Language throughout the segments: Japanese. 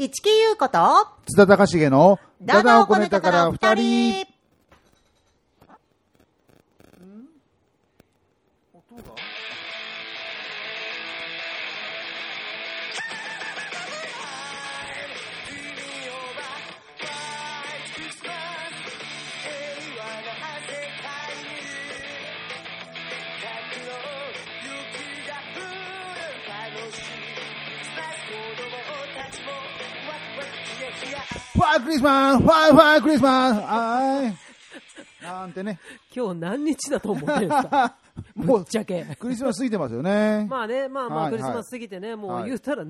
市木優子と、津田隆重のダダをこねたから二人。リスマスファイファイクリスマスあーいなんてね。今日何日だと思ってるんですか？もうぶっちゃけ。クリスマス過ぎてますよね。まあね、まあまあ、はいクリスマス過ぎてね、もはいう言うたら、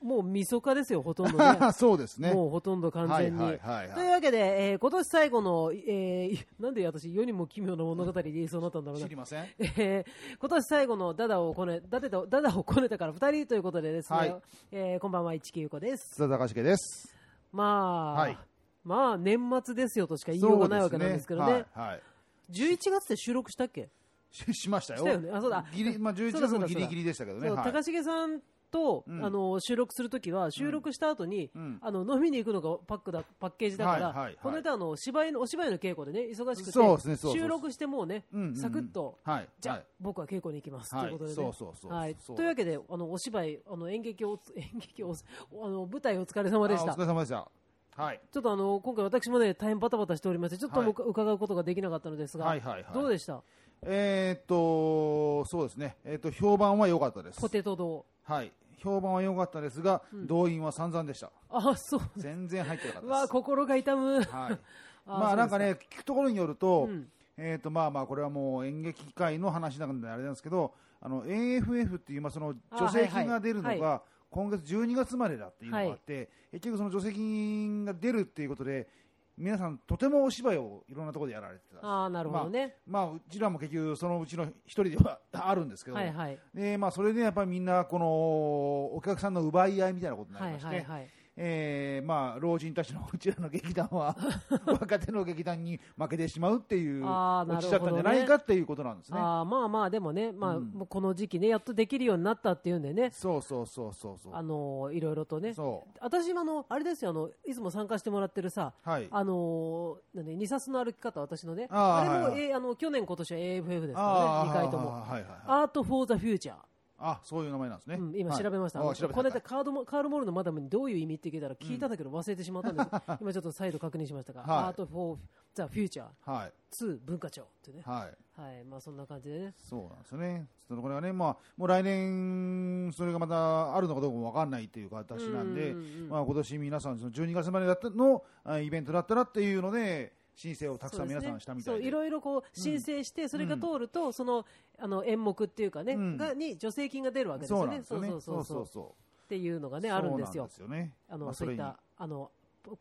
もうみそかですよ、ほとんどね。そうですね。もうほとんど完全に。はいはいはいはいというわけで、えー今年最後の、えーなんで私、世にも奇妙な物語で言いそうになったんだろうな知り。ません？えー今年最後のダダをこね、ダダとダダをこねたから2人ということでですね、はいえーこんばんは、市木優子です。津田隆重です。まあ、はいまあ、年末ですよとしか言いようがないわけなんですけどね。そうですはい。はい11月で収録したっけ？ししましたよ。したよねあそうだギリ、まあ、11そうだそうだ月もギリギリでしたけどね。はい高重さんと、うんあの収録するときは収録した後に、うんあの飲みに行くのがパックだパッケージだから、はいはいはいこの間あの芝居のお芝居の稽古でね忙しくてね収録してもうね、うんうんうんサクッと、はい。じゃあ、はい僕は稽古に行きます、はいということでね。というわけであのお芝居あの演劇を演劇をあの舞台お疲れ様でしたあお疲。れ様でした。はい。ちょっとあの今回私もね大変バタバタしておりましてちょっともはい伺うことができなかったのですが、はいはいはいどうでした？えーっと、そうですね。えーっと、評判は良かったです。ポテト堂。はい。評判は良かったですが、動員は散々でした。あそう。全然入ってなかったうです。わ心が痛む。はい。まあなんかね、聞くところによると、うんえっ、とまあまあこれはもう演劇界の話なんであれなんですけど、あの AFF っていうまあその助成金が出るのはいが今月12月までだっていうのがあって、結局その助成金が出るっていうことで皆さんとてもお芝居をいろんなところでやられてた。ああなるほどね。まあうちらも結局そのうちの一人ではあるんですけど、はいはいでまあそれでやっぱりみんなこのお客さんの奪い合いみたいなことになはいりまして。はいはい。えーまあ、老人たちのうちらの劇団は 若手の劇団に負けてしまうっていう落ちちゃったんじゃないかっていうことなんですね。ああまあまあでもねまあ、うんこの時期ねやっとできるようになったっていうんでねそうそうそうそうそう。あのいろいろとね。そ私はあのあれですよあのいつも参加してもらってるさ。う。はい。あのなんで二冊の歩き方私のねあれも、はいはいえーあの去年今年は AFF ですからね二回ともはいはいはい。アート・フォー・ザ・フューチャーあ、そういう名前なんですね。うん、今はい調べました、あ調べたこの間カードもカール・モールのマダムにどういう意味って聞いたら聞いたんだけど忘れてしまったんです、今ちょっと再度確認しましたが、はいアート・フォー・ザ・フューチャーはい。2文化庁ってね、はい。はいまあ、そんな感じでね、そうなんですよね。そのこれはね、まあ、もう来年、それがまたあるのかどうかもわかんないっていう形なんで、うんうんうんまあ今年皆さん、その12月までだったのあイベントだったらっていうので、申請をたくさん皆さんしたみたいで。そういろいろこう申請して、それが通ると、そのあの演目っていうかね、うんがに助成金が出るわけですそうよね。なんですよね。そうそうそうそうっていうのがねあるんですよ。あの、そういったあの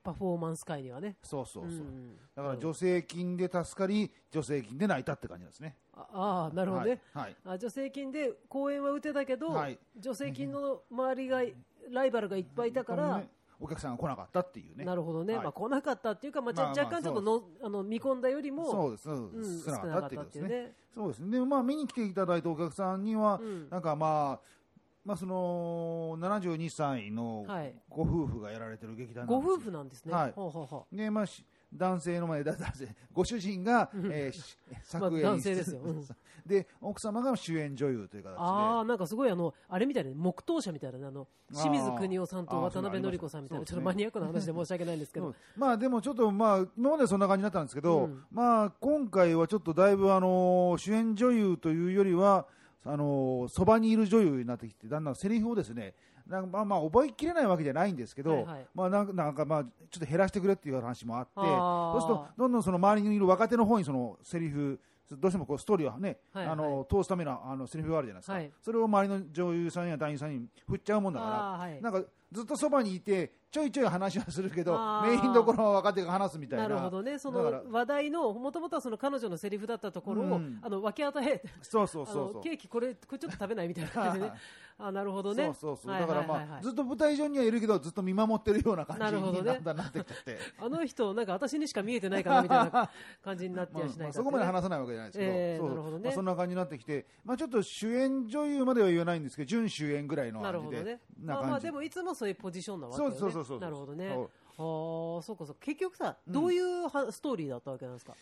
パフォーマンス界にはね。そうそうそう。んだから助成金で助かり、助成金で泣いたって感じですね。ああーなるほどね。はい。はいあ助成金で公演は打てたけど、はい助成金の周りがライバルがいっぱいいたから、ねお客さんが来なかったっていうね。なるほどね、はいまあ、来なかったっていうか、まあ、まあまあ若干ちょっとの、あの見込んだよりもそうです。そううんです。少少なかったたっていうことですね。そうですね。まあ見に来ていただいたお客さんには、うんなんかまあ、まあその72歳のはいご夫婦がやられてる劇団なごんですよ夫婦なんですね。はいほうほうほでまあし男性の前でだ男性ご主人が、えーし作演出、まあ男性ですよ。うん。で奥様が主演女優という形で。ああ、なんかすごいあの、あれみたいな、黙祷者みたいなね、あの、清水邦夫さんと渡辺典子さんみたいな、ちょっとマニアックな話で申し訳ないんですけど。まあでもちょっとまあ今まではそんな感じだったんですけど、うん。まあ今回はちょっとだいぶあの主演女優というよりはあのそばにいる女優になってきてだんだんセリフをですねなんかまあまあ覚えきれないわけじゃないんですけど、はいはい。まあなんかなんかまあちょっと減らしてくれっていう話もあって、そうするとどんどんその周りにいる若手の方にそのセリフどうしてもこうストーリーをね、はいはい。あの通すためのあのセリフがあるじゃないですか、はい。それを周りの女優さんや男優さんに振っちゃうもんだから、はい。なんかずっとそばにいてちょいちょい話はするけどメインどころは若手が話すみたいな。なるほどね、その話題の、もともとはその彼女のセリフだったところを、うん。あの分け与え、そうそうあそうそう。のケーキこれ、これちょっと食べないみたいな感じでね、あなるほどね。そうそうそう、はいだからまあ、はい。はいはいずっと舞台上にはいるけどずっと見守ってるような感じなるほどねにだんだんなってきちゃって、あの人、なんか私にしか見えてないかなみたいな感じになって まあやしないかってねまあそこまで話さないわけじゃないですけど、えーそうなるほどね。まあ、そんな感じになってきて、まあ、ちょっと主演女優までは言わないんですけど準主演ぐらいのなる感じでほどね。まあまあでもいつもそういうポジションなわけよね。そうそうそうなるほどね。ああ、そうかそうか。結局さ、うんどういうはストーリーだったわけなんですか？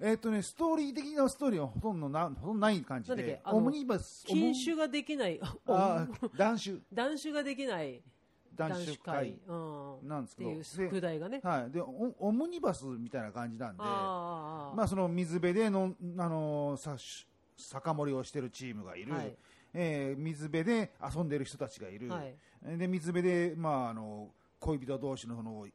えっとね、ストーリー的なストーリーはほとんどなほとんどない感じで、なんだっけあのオムニバス、禁酒ができない、あ断酒、断酒ができない。断酒会。うん、なんですけど、っていう副題がね。はい、でオオムニバスみたいな感じなんで、ああ、まあ、その水辺での、あのさ酒盛りをしてるチームがいる、はいえー水辺で遊んでる人たちがいる、はい。で水辺で、まあ、あの恋人同士のその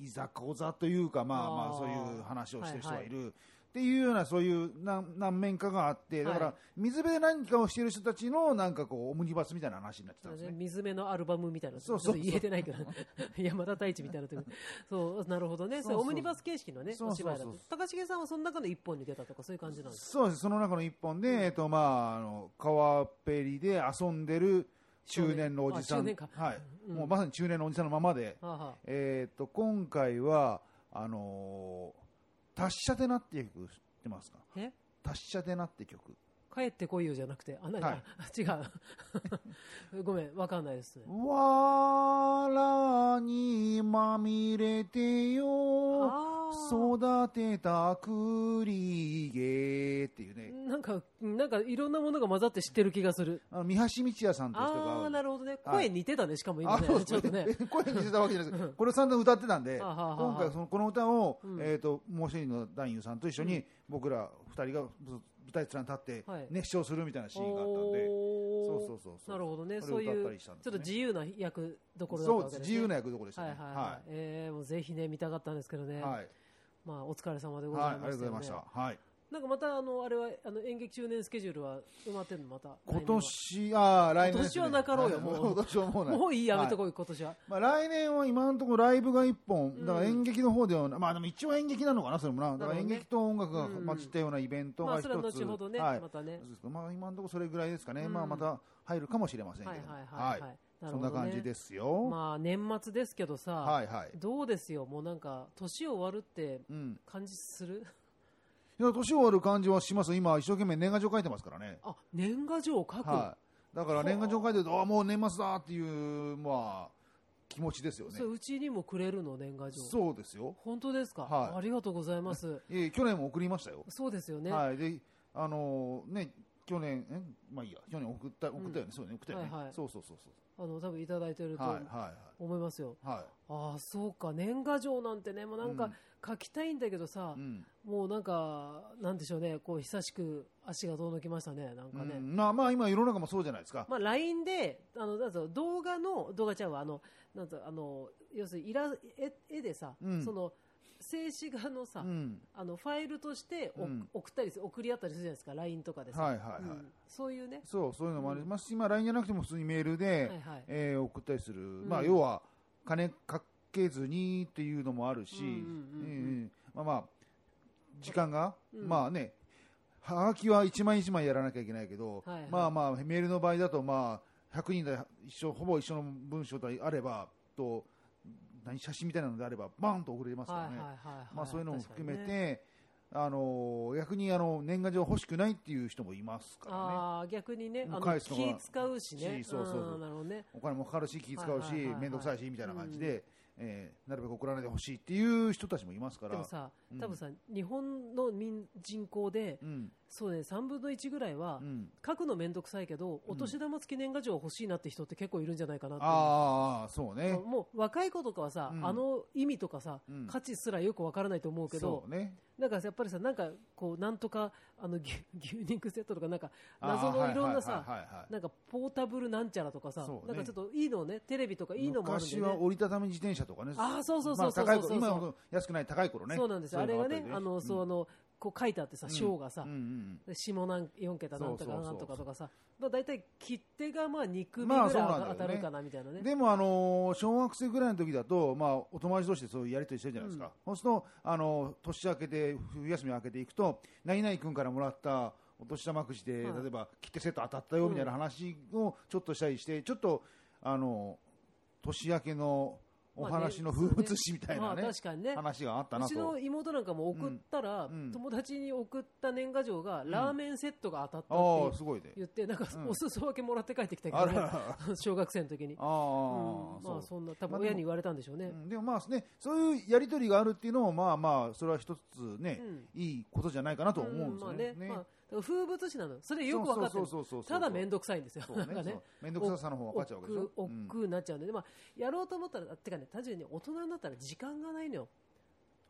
いざこざというか、まあまあ、そういう話をしてる人がいる。っていうようなそういう何何面かがあってだからはい水辺で何かをしている人たちのなんかこうオムニバスみたいな話になってたんですね。水辺のアルバムみたいな、そうそう言えてないけど、山田太一みたいなそう、なるほどね、そうオムニバス形式のね、お芝居だと。高重さんはその中の一本に出たとか、そういう感じなんですそうです。その中の一本で、えっとまあ、あの川っぺりで遊んでる中年のおじさん、はい。うん。もうまさに中年のおじさんのままで、か。はあはあ。えっと今回はあのー達者でなっていう曲知ってますか？え？達者でなって曲帰ってこいよじゃなくて、あ、何、はい。あ 違う。ごめん、わかんないです。ね。わらにまみれてよ。あ育てた栗毛っていうね。ーなんか、なんかいろんなものが混ざって知ってる気がする。あの三橋道也さんという人がああ、なるほどね。はい。声似てたね、しかも今ね。あそうですちょっとね。声にしてたわけじゃない。ですこれ散々歌ってたんで、今回そのこの歌を、うん。えっ、ともう一人の男優さんと一緒に、僕ら二人が舞台面に立ってはい。熱唱するみたいなシーンがあったんで、そうそうそうそう。なるほどね。そういう、ちょっと自由な役どころだった自由な役どころでしたね。はいはいはい。えーもうぜひね、見たかったんですけどね。はい。まあ、お疲れ様でごはい、ざいました、ね。ありがとうございました。はい、なんかまた、あの、あれは、あの、演劇中年スケジュールは埋まってんの、また。今年、ああ、来年ね、今年はなかろうよもう今年はもうないもういい、やめとこ、はい今年は。まあ、来年は今のところライブが一本、んだから演劇の方では、まあでも一応演劇なのかな、それもな。だから演劇と音楽がうん混じったようなイベントまあ、が一つ。それは後ほどね、はいまたねまあ今のところそれぐらいですかね。うんまあまた入るかもしれませんけど。はいはいはいはい。なるそんな感じですよ。まあ、年末ですけどさ、はいはい。どうですよ、もうなんか、年終わるってうん。感じする？いや、年終わる感じはします。今、一生懸命年賀状書いてますからね。あ、年賀状を書く？はい。だから年賀状書いてると、ああ、もう年末だっていう、まあ、気持ちですよねうちにもくれるの、年賀状。そうですよ。本当ですか、はいありがとうございます。ええ去年も送りましたよ。そうですよね。はい。で、あのーね、去年、え？まあいいや、去年送った、送ったよね、そうね、送ったよね。はいはいそうそうそうそあの、多分いただいてるう。とはい、はい、思いますよ。はい。はい。ああ、そうか、年賀状なんてね、もうなんかうん書きたいんだけどさ、うん。もうなんか、なんでしょうね、こう、久しく足が遠のきましたね、なんかね。うんまあまあ今世の中もそうじゃないですか。まあ、LINE で、あの、なんぞ動画の、動画ちゃうわ、あの、なんぞあの、要するに、イラ、絵絵でさ、うんその、静止画のさ、うん。あの、ファイルとしてお、うん送ったりする、送り合ったりするじゃないですか、LINE とかでさ。はいはいはいうんそういうね。そう、そういうのもありますし、まあ LINE じゃなくても普通にメールで、はいはい。えー送ったりする。んまあ要は、金かけずにっていうのもあるし、うんうんうんうんうんまあまあ、時間が、うんまあね、はがきは一枚一枚やらなきゃいけないけど、はいはいまあまあ、メールの場合だと、まあ、100人で一緒、ほぼ一緒の文章であれば、と、何、写真みたいなのであれば、バーンと送れますからね。まあそういうのも含め確かにねて、あの逆にあの年賀状欲しくないっていう人もいますからね。ああ、逆にね、返すのが気使うしね。しそうそうね。お金もかかるし、気使うし、面倒くさいし、みたいな感じで、えーなるべく送らないでほしいっていう人たちもいますから。でもさう、ん多分さ、日本の民人口で、うん、そうね、3分の1ぐらいはう、ん。書くのめんどくさいけど、お年玉付き年賀状欲しいなって人って結構いるんじゃないかなってああ、そうね。もう若い子とかはさ、うんあの意味とかさ、うん価値すらよくわからないと思うけどそ、うね。なんかやっぱりさ、なんかこう、なんとか、あの、牛牛肉セットとか、なんか、謎のいろんなさ、なんかポータブルなんちゃらとかさ、ねなんかちょっといいのね、テレビとかいいのもあるんで、ね。昔は折りたたみ自転車とかね。あーそうそうそうそうそうそう今ほど安くない高い頃ね。そうなんですよ。あれがね、あの、そう、あの、の、こう書いてあってさ、章がさ、うんうんで下なん4桁なんとかなんとかとかさ、まあ、大体切手がまあ2組ぐまあらい当たるかなみたいなね。でも、あのー小学生ぐらいの時だと、まあ、お友達同士でそういうやり取りしてるじゃないですか、そうすると、あの年明けて、冬休み明けていくと、何々君からもらったお年玉くじで、はい。例えば切手セット当たったよみたいな話をちょっとしたりして、ちょっと、あの年明けのお話の風物詩みたいなねまあ確かにね。話があったなと。うちの妹なんかも送ったら、友達に送った年賀状が、ラーメンセットが当たったあってあすごいね。言って、なんか、うん。お裾分けもらって帰ってきたけあどね、小学生の時に。あまあそんな、多分親に言われたんでしょうね。うん。でもまあね、そういうやりとりがあるっていうのも、まあまあ、それは一つね、うん。いいことじゃないかなと思うんですよね。まあ風物詩なの。それよく分かってるただ面倒くさいんですよ。面倒くささの方が勝っちゃうわけでしょ？億劫になっちゃうんで、まあ、やろうと思ったら、てかね、単純に大人になったら時間がないのよ。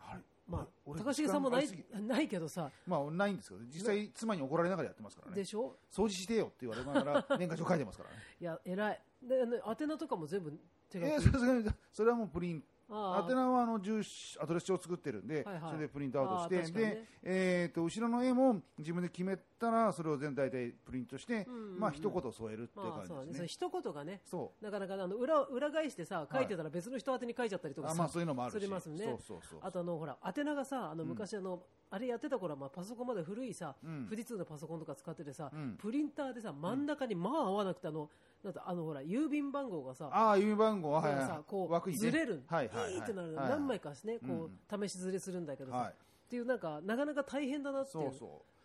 あれ？まあ、俺高重さんもないないけどさ、まあ、ないんですけど、実際、妻に怒られながらやってますからねで。しょ？掃除してよって言われながら、年賀状書いてますからね。いや、偉い。で、宛名とかも全部手書えーき。さすがに、それはもうプリンあ宛名はあの住所アドレス帳を作ってるんで、はいはい。それでプリントアウトして、ね。で、えー、と後ろの絵も自分で決めたら、それを全体でプリントして、うんうんうん。まあ一言添えるっていうまあ、そうだね。感じですね。それ一言がね、そう。なかなかあの裏裏返してさ、書いてたら別の人宛てに書いちゃったりとかさ、あまあそういうのもあるし、ますね。そうそうそうあとあのほら宛名がさあの昔あの、あれやってた頃はまあパソコンまで古いさ、うん。富士通のパソコンとか使っててさ、うん。プリンターでさ真ん中にまあ合わなくてあのなんかあのほら郵便番号がさああ、郵便番号は、はいはいさこうね。ずれる、はいはいはいピーってなるの、はい。何枚かねこうん。う試しずれするんだけどさ、はいっていうなんかなかなか大変だなっていう。そう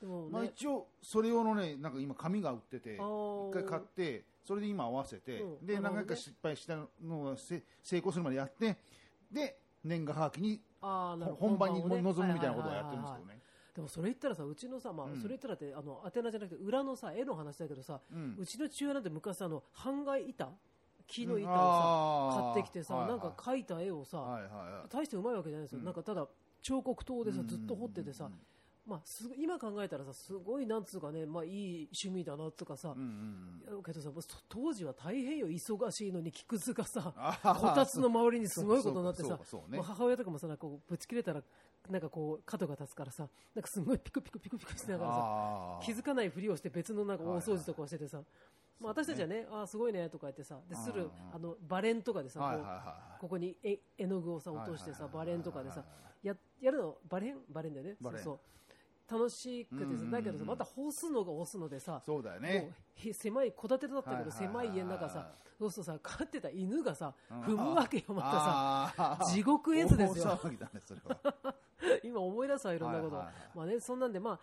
そう。まあね、一応、それ用のね、なんか今紙が売ってて、一回買って、それで今合わせて、で、うん。なるほどね。何回か失敗したのがせ成功するまでやって、で、年賀はがきに本番にをね臨むみたいなことをやってるんですけどね。でもそれ言ったらさうちのさ、まあうん。それ言ったらってあの宛名じゃなくて裏のさ絵の話だけどさ、うん。うちの父親なんて昔あの半外板木の板をうん。さ、買ってきてさ、なんか描いた絵をさ。大してうまいわけじゃないですよ、うん。なんかただ彫刻刀でさうん。ずっと彫っててさ、うんまあ、す今考えたらさすごいなんつうかね、まあ、いい趣味だなとかさ、うんうんけどさ当時は大変よ忙しいのに木くずがさこたつの周りにすごいことになってさね。もう母親とかもさなんかこうぶち切れたらなんかこう角が立つからさなんかすごいピクピクピクピクしながらさ気づかないふりをして別のなんか大掃除とかをしててさ、まあ、私たちはねああすごいねとか言ってさでするあのバレンとかでさ、はいこここに絵絵の具をさ落としてさバレンとかでさややるのバレン？バレンだよね。そうそう。楽しくてさだけどさまた干すのが押すのでさい。そうだよもうね。へ狭い戸建てだったけど狭い家の中さそうするとさ飼ってた犬がさうん踏むわけよまたさ。地獄絵図ですよ。今思い出すわいろんなこと。まあねそんなんでまあれ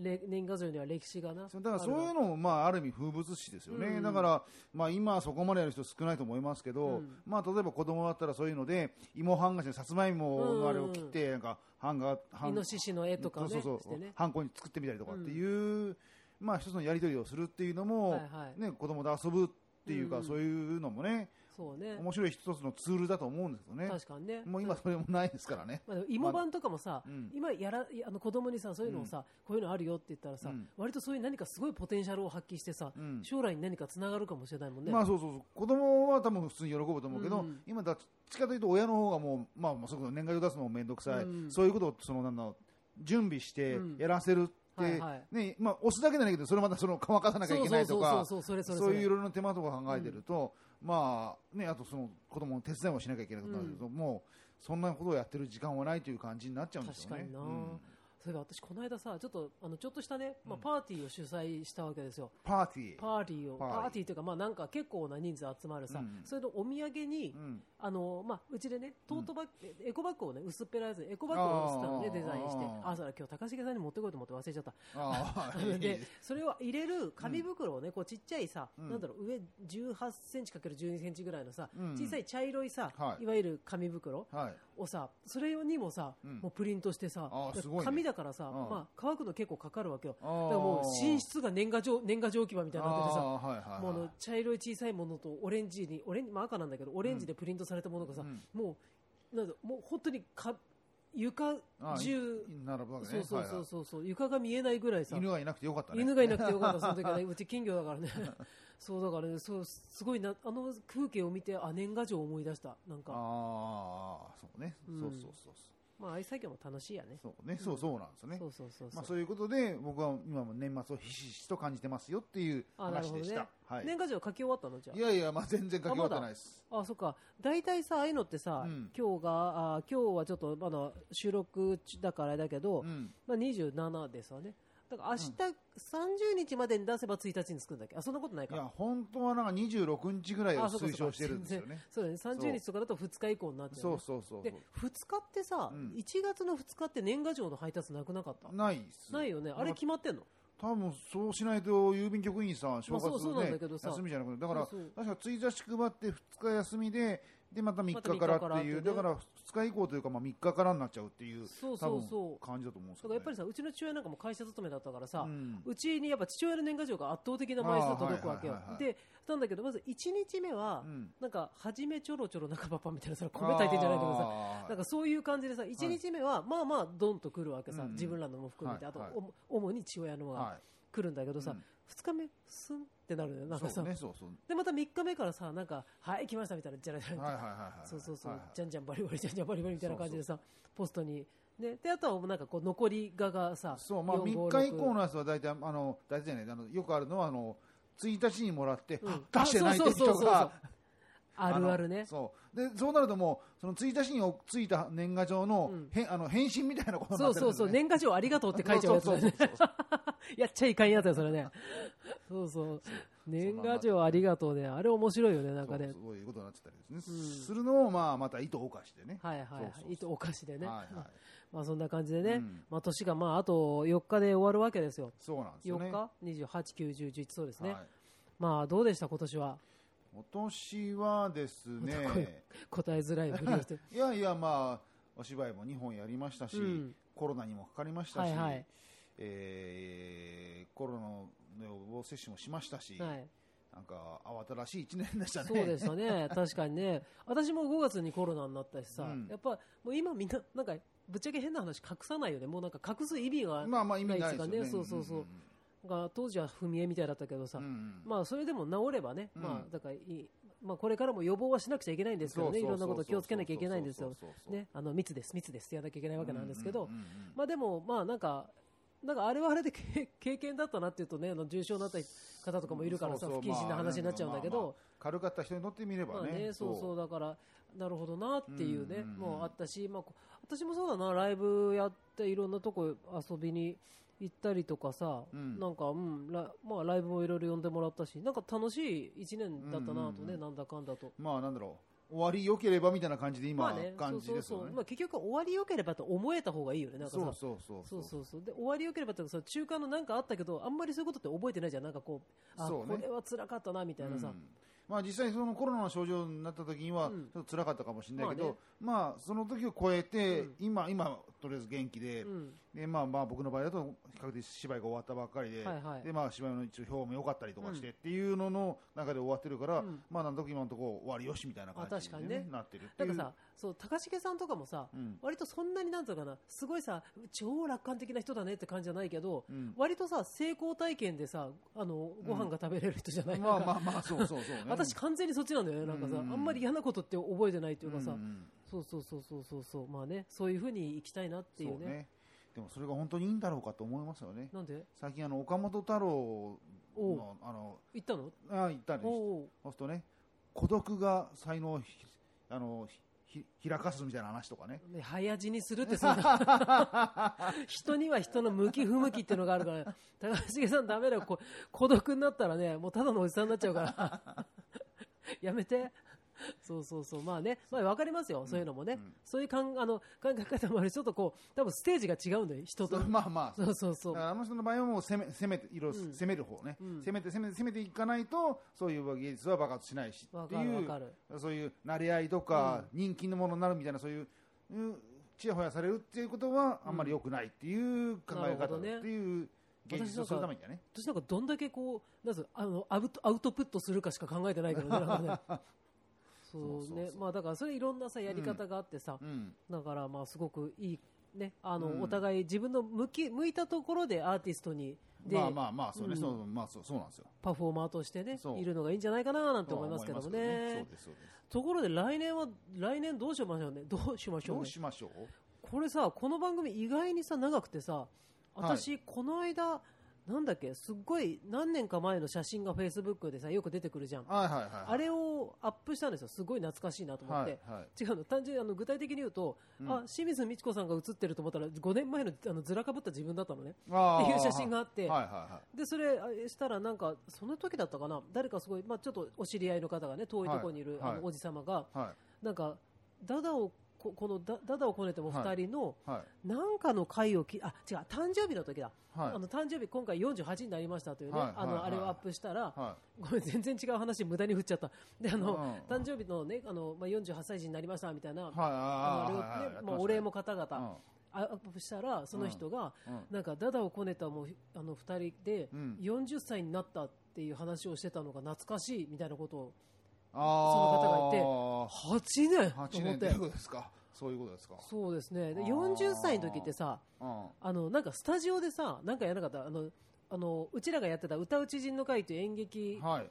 年賀状には歴史がなだからそういうののも、まあ、ある意味風物詩ですよね、うん。だから、まあ、今はそこまでやる人少ないと思いますけど、うん。まあ、例えば子供だったらそういうので芋ハンガーしてさつまいものあれを切って、なんかハンガーハンイノシシの絵とかねそうそうそう。ハンコに作ってみたりとかっていう、まあ、一つのやり取りをするっていうのも、はいはい。ね、子供と遊ぶっていうか、うん。そういうのもねそうね。面白い一つのツールだと思うんですよね。確かにね。もう今それもないですからね。まあ、芋版とかもさ、うん。今やらあの子供にさそういうのをさ、こういうのあるよって言ったらさ、うん。割とそういう何かすごいポテンシャルを発揮してさ、うん。将来に何かつながるかもしれないもんね。まあそうそうそう。子供は多分普通に喜ぶと思うけど、うん。今どっちかというと親の方がもう、まあ、まあそこと年賀状出すのも面倒くさい、うん。そういうことをそのなんだろう準備してうん。やらせるって、はいはい。ねまあ、押すだけじゃないけどそれまたその乾かさなきゃいけないとかそういういろいろな手間とか考えてると、まあね、あとその子供の手伝いもしなきゃいけないことになると、もうそんなことをやってる時間はないという感じになっちゃうんですよね。確かにな、うん。そういえば私この間さちょっとあのちょっとしたね、まあ、うんパーティーを主催したわけですよ。パーティー。パーティーを。パーティー。パーティーというかまあなんか結構な人数集まるさ、うん。それのお土産に、うんあのまあ、うちでねトートバッグ、エコバッグをね薄っぺらいやつエコバッグをしたのねあー。デザインして。あーあそうだ今日高重さんに持ってこいと思って忘れちゃった。でそれを入れる紙袋をね、こうちっちゃいさ、うん。なんだろう上18センチかける12センチぐらいのさ、うん。小さい茶色いさ、はい。い、わゆる紙袋はい。をさそれにもさ、うん。もうプリントしてさね。紙だからさ、うん。まあ、乾くの結構かかるわけよ。だからもう寝室が年賀状年賀状置き場みたいになっててさはいはいはい。もうあの茶色い小さいものとオレンジにオレンジ、まあ、赤なんだけどオレンジでプリントされたものがさ、うん。もうなんだもう本当にか床あ中並ぶわけね。そうそうそうはいそうそう床が見えないぐらいさはい犬がいなくてよかったね。犬がいなくてよかった、その時はね、うち金魚だからね、そうだからね、そうすごいな、あの風景を見て、あ、年賀状を思い出した、なんか、ああそうね、うん。そうそうそうそうまあ、ああいう作業も楽しいやね。そうね、そうそうなんですよねそうそうそうそう。まあ、そういうことで僕は今も年末をひしひしと感じてますよっていう話でした、はい、年賀状書き終わったのじゃいやいや、まあ、全然書き終わってないですあ。あ、そっか。大体さ、ああいうのってさ、うん今日が、あ今日はちょっとまだ収録だからあれだけど、うんまあ、27ですわね。だから明日30日までに出せば1日に着くんだっけ？あそんなことないいやか本当はなんか26日ぐらいを推奨してるんですよね。そうだね。30日とかだと2日以降になっちゃう,、そうね、そうそう。で2日ってさ、うん。1月の2日って年賀状の配達なくなかった？ないっすないよね。あれ決まってんの？多分そうしないと郵便局員さん正月ね休みじゃなくてだから確か1日配って2日休みででまた3また日からっていう。3日からってね。だから2日以降というかまあ3日からになっちゃうっていうそうそうそう。感じだと思うんですけどね。だからやっぱりさうちの父親なんかも会社勤めだったからさ、ううんちにやっぱ父親の年賀状が圧倒的な枚数届くわけよ。でなんだけどまず1日目は、うん。なんか初めちょろちょろ中パパみたいなそれ米炊いてんじゃないけどさなんかそういう感じでさ1日目はまあまあドンと来るわけさ、うん。自分らのも含めて、はいはい。あとおも主に父親のがは来るんだけどさ、うん2日目スンってなるのよいなんかさ、そうねそう。そうでまた3日目からさなんかはい来ましたみたいなじゃらじゃらはいはいはいはいそうそうそう、はいはい。じゃんじゃんバリバリじゃんじゃんバリバリみたいな感じでさポストに。ねであとはなんかこう残りががさそうまあ4 5 3日以降6のやつは大体あの大体じゃないあのよくあるのはあの1日にもらって、うん。出してないって人があるあるねのそうでそうなるともうその1日についた年賀状の,、うんへんあの返信みたいなことにそうそうそう、なってるんですね年賀状ありがとうって書いちゃうやつやっちゃいかんやつよ、それね。そうそう。年賀状ありがとうね。あれ面白いよね、なんかねそう。そういうことになってたりですね、うんするのをまあまた糸を犯してねはいはいはそうそうそうい。糸お菓子でね。はいはいまあそんな感じでね。うんまあ年がまああと4日で終わるわけですよ。そうなんですよね4日 ?28、9、10、11そうですね。はいまあどうでした今年は。今年はですね答えづらいふりをして。いやいやまあお芝居も2本やりましたし、うんコロナにもかかりましたし、はいはいえーコロナの予防接種もしましたし、はい。なんか慌ただしい1年でしたね。そうでしたね。確かにね。私も5月にコロナになったしさ、うんやっぱもう今みんな、なんかぶっちゃけ変な話隠さないよね。もうなんか隠す意味がまあまあ意味ないですよね。ないですよねそうそうそうが当時は踏み絵みたいだったけどさ、うんうん。まあそれでも治ればね、うん。まあだからいい、まあこれからも予防はしなくちゃいけないんですけどね、いろんなこと気をつけなきゃいけないんですよ。ね、あの密です密ですってやらなきゃいけないわけなんですけどまあでもまあなんか。なんかあれはあれでけ 経験だったなっていうとね、あの重症になった方とかもいるからさ、不そうそう。謹慎な話になっちゃうんだけど、軽かった人にとってみればね。まあね、そう。そうだから、なるほどなっていうね、もうあったし、まあ、こ私もそうだな、ライブやって、いろんなとこ遊びに行ったりとかさ、うん。なんか、うんラまあ、ライブもいろいろ呼んでもらったし、なんか楽しい1年だったなとね、うんうんうん。なんだかんだと。まあなんだろう。終わり良ければみたいな感じで今、まあね、感じですよね。そうそうそう。まあ、結局終わりよければと思えた方がいいよね、なんかさ。そうそうそうそう。そうそうで終わりよければってその中間のなんかあったけどあんまりそういうことって覚えてないじゃん。なんかこうあそうね。これは辛かったなみたいなさ、うん。まあ、実際そのコロナの症状になった時にはうん。ちょっと辛かったかもしれないけど、ままあその時を超えて、うん。今今とりあえず元気で,、うん。でまあ、まあ僕の場合だと比較的芝居が終わったばっかりで,、はいはい。でまあ、芝居の一応評も良かったりとかして、うんっていうのの中で終わってるから、うん。まあなんとか今のところ終わりよしみたいな感じにね。なってるっていう。なんかさそう高重さんとかもさ、うん。割とそんなになんつうのかなすごいさ超楽観的な人だねって感じじゃないけど、うん。割とさ成功体験でさあのご飯が食べれる人じゃない、まあまあまあそうそうそうね。私完全にそっちなんだよねなんかさ、うんあんまり嫌なことって覚えてないっていうかさ、そうそうそうそうそうそう。まあねそういうふうに生きたいなっていうね。そうね。でもそれが本当にいいんだろうかと思いますよね。なんで？最近あの岡本太郎のあの行ったの？あ行ったりしておうおう。そうするとね、孤独が才能あのひひ開かすみたいな話とかね。ね、早死にするってそんな 人には人の向き不向きっていうのがあるから。高重さんダメだよ。こ孤独になったらねもうただのおじさんになっちゃうから。やめて そうそうそう。まあね、まあ、分かりますよ、そういうのもね、うん。そういうかんあの考え方もある。しちょっとこう多分ステージが違うんだよ。人と。まあまあ、そうそうそう。あの人の場合はもう攻め攻めていろいろうん。攻める方ね、うん。攻めて攻めて攻めていかないとそういう芸術は爆発しないしわっていうそういう慣れ合いとか、人気のものになるみたいなそういうちやほやされるっていうことはあんまり良くないっていう考え方っていう芸術をするためにはね。私なんかどんだけこうなんすあのアウトアウトプットするかしか考えてないけどねね そうね。まあだからそれいろんなさやり方があってさ、うん。だからまあすごくいいね。あの、うん。お互い自分の向き向いたところでアーティストにで、まあまあまあそうね、うん。そうまあそうそうなんですよ。パフォーマーとしてねいるのがいいんじゃないかななんて思いますけどもね。そうですそうです。ところで来年は来年どうしましょうね。どうしましょうどうねしましょう？これさこの番組意外にさ長くてさ私、この間なんだっけ、すっごい何年か前の写真がフェイスブックでさ、よく出てくるじゃん。はいはいはい。あれをアップしたんですよ。すごい懐かしいなと思って。はいはい違うの。単純にあの具体的に言うと、うんあ、清水美智子さんが写ってると思ったら、5年前のあのずらかぶった自分だったのね。っていう写真があってはいはいはい。で、それあしたらなんか、その時だったかな？誰かすごい、まあちょっとお知り合いの方がね、遠いところにいる、はいはいあのおじ様が、はいなんか、ダダを、ここのダダダをこねても二人の、はいなんかの回をき、あ、違う、誕生日の時だ。はいあの誕生日今回48になりましたというね、はいあの、はいあれをアップしたら、はごめん全然違う話無駄に振っちゃった。であの、うん誕生日のねあのまあ48歳児になりましたみたいな、い。はい。あのねまあお礼も方々、うんあアップしたらその人が、うんなんかダダをこねたもうあの二人でうん40歳になったっていう話をしてたのが懐かしいみたいなことをあその方がいてー8年と8思って年ということですか？そういうことですか？そうですねであー40歳の時ってさうん。あのなんかスタジオでさなんかやらなかった？あのあのうちらがやってた歌う知人の会という演劇はい。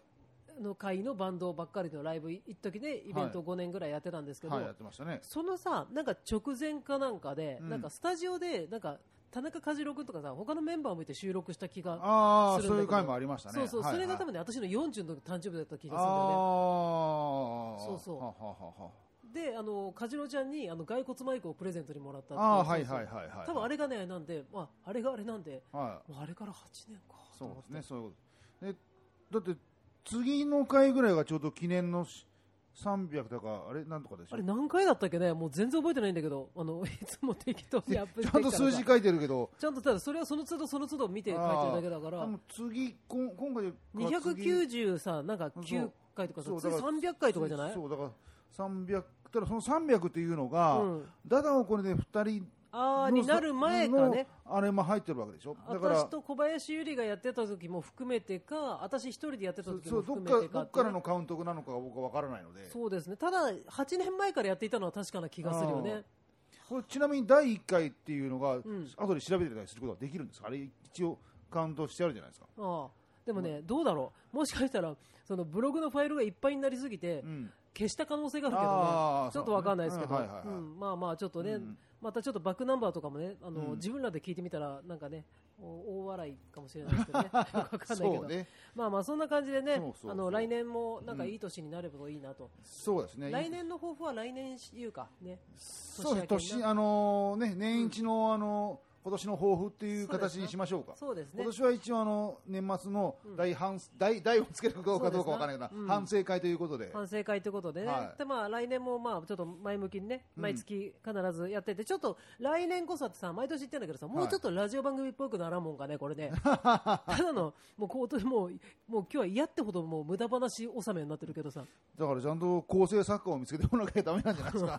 の会のバンドばっかりのライブ一時でイベントはい5年ぐらいやってたんですけど、はい、やってましたね。そのさなんか直前かなんかで、うんなんかスタジオでなんか田中和郎君とかさ他のメンバーを見て収録した気がああ、するんだけどそういう回もありましたね。そうそう、はいそれが多はい分ね私の40の誕生日だった気がするんだよねああ。そうそうははははであのカジロちゃんにあの骸骨マイクをプレゼントにもらったああ、はいはいはいはい。多分あれがねなんで、まあ、あれがあれなんではい。もうあれから8年かそうですね、そういうこと。で、だって、次の回ぐらいがちょうど記念のし300だか、あれ、なんとかでしょ？あれ何回だったっけね？もう全然覚えてないんだけど。あの いつも適当にアップちしてゃんと数字書いてるけど、ちゃんとただそれはその都度その都度見て書いてるだけだから。次、こん今回から次290さなんか9回とかさ次そう。だから300回とかじゃない？そう、だから300、ただその300っていうのが、うん。ダダをこれで2人ああになる前かね。のあれも入ってるわけでしょ？だから私と小林由里がやってた時も含めてか私一人でやってた時も含めてかかどっからのカウントなのかが僕は分からないので。そうですね。ただ8年前からやっていたのは確かな気がするよね。これちなみに第1回っていうのが、ん。後で調べてたりすることはできるんですか？あれ一応カウントしてあるじゃないですか、ああでもね、どうだろう。もしかしたらそのブログのファイルがいっぱいになりすぎて、うん、消した可能性があるけどね。ちょっとわかんないですけど、まあまあちょっとね、うんまたちょっとバックナンバーとかもねあの、うん。自分らで聞いてみたらなんかねお大笑いかもしれないですけどね。よ くわかんないけど、ね。まあまあそんな感じでねそうそうそう。あの来年もなんかいい年になればいいなと、そうですね。来年の抱負は来年言うかねそうです年あのね年一の、あの今年の抱負っていう形にしましょうか。そうですね。今年は一応あの年末の大反、大大をつけるかどうかどうかわからないけど、反省会ということで、反省会ということでね、はい。でまあ、来年もまあちょっと前向きにね、毎月必ずやってて、ちょっと来年こそってさ、毎年言ってんだけどさ、もうちょっとラジオ番組っぽくならんもんかね、これね。ただの、もうこうもう、もう今日は嫌ってほどもう無駄話納めになってるけどさ、だからちゃんと構成作家を見つけてもらわなきゃダメなんじゃないですか。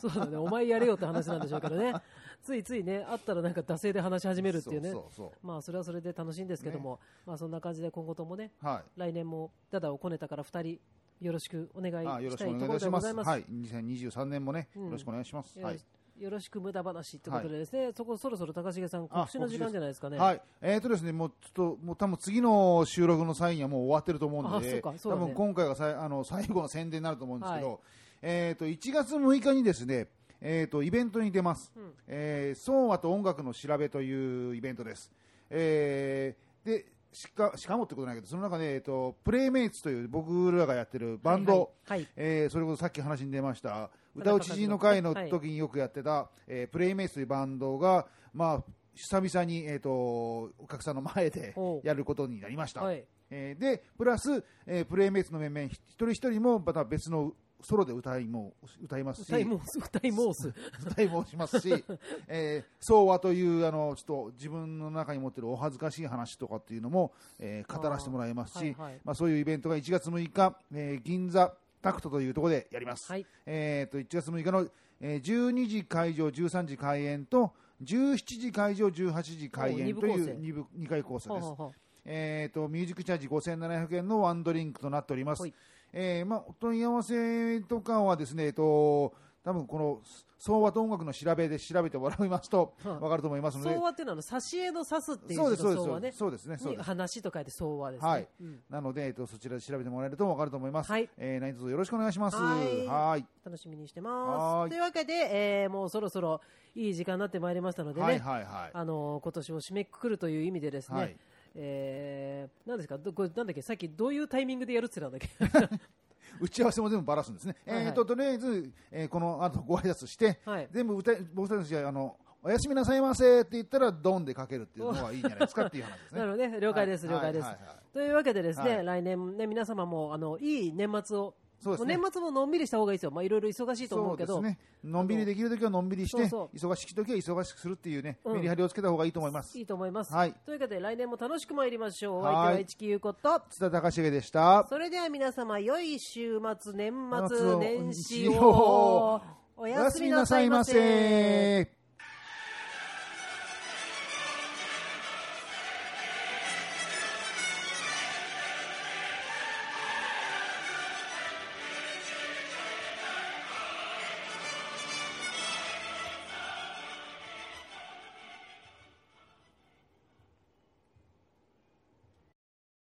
そうだね、お前やれよって話なんでしょうけどね、ついついね、あったらなんか惰性で話し始めるっていうね、まあそれはそれで楽しいんですけども、まあそんな感じで今後ともね、うはい。来年もダダをこねたから2人、よろしくお願いあよろしいとこしたくお願いしま。ろでございますす。はい。2023年もね、うんよろしくお願いします。はいよろし。く無駄話ってことでですね、そこそろそろ高重さん、あ告知の時間じゃないですかね。はい。えっ、とですね、もうちょっと、もう多分次の収録の際にはもう終わってると思うのあそうで、ね多分今回がさいあの最後の宣伝になると思うんですけど、はいえっ、と、1月6日にですね、えっ、と、イベントに出ます。ん。えー、ソーワと音楽の調べというイベントです。えー、で、しか、しかもってことないけど、その中で、えっ、と、プレイメイツという僕らがやってるバンド、はいはいはい。えーそれこそさっき話に出ました、歌う知人の会のはい。時によくやってた、えープレイメイツというバンドが、まあ、久々に、えー、とお客さんの前でやることになりました。はい。えーで、プラス、えープレイメイツの面々、一人一人もまた別のソロで歌いも歌いますし、歌い申す、歌い申す。歌いもしますし、えー、相和というあのちょっと自分の中に持ってるお恥ずかしい話とかっていうのも、えー語らせてもらいますし、はいはいまあ、そういうイベントが1月6日、えー銀座タクトというところでやります。はいえー、と1月6日の、えー12時会場、13時開演と17時会場、18時開演という 2, 部2回構成です。えー、とミュージックチャージ5700円のワンドリンクとなっておりますはい。えーまあ、お問い合わせとかはですね、えっと、多分この相和と音楽の調べで調べてもらいますとはあ分かると思いますので、相和っていうのは、挿絵の刺すっていうそうです、そうです、。そうですね、そうにです。話と書いて相和ですね。はいうんなので、えっと、そちらで調べてもらえると分かると思います。はいえー何卒よろしくお願いします。はいはい楽しみにしてます。というわけで、えーもうそろそろいい時間になってまいりましたのでね、はいはいはい。あの今年を締めくくるという意味でですね、はいえー、なんですか？どこれなんだっけ？さっきどういうタイミングでやるって言ってたんだっけ？打ち合わせも全部ばらすんですね。はいはい。えーと、とりあえず、えーこの後ご挨拶して、はい。全部歌い僕たちが、あの、おやすみなさいませって言ったら、ドンでかけるっていうのがいいんじゃないですかっていう話ですね。なるほどね。了解ですはい。了解です、というわけでですね、はい。来年ね皆様もあのいい年末をそうですね。年末ものんびりした方がいいですよ。まあいろいろ忙しいと思うけど。ね。のんびりできるときはのんびりして、そう忙しいときは忙しくするっていうね、うん。メリハリをつけた方がいいと思います。いいと思います、はい。というわけで来年も楽しく参りましょう。おはい。相手は市木優子と。津田隆重でした。それでは皆様良い週末年年末年始おをおおやすみなさいませせ。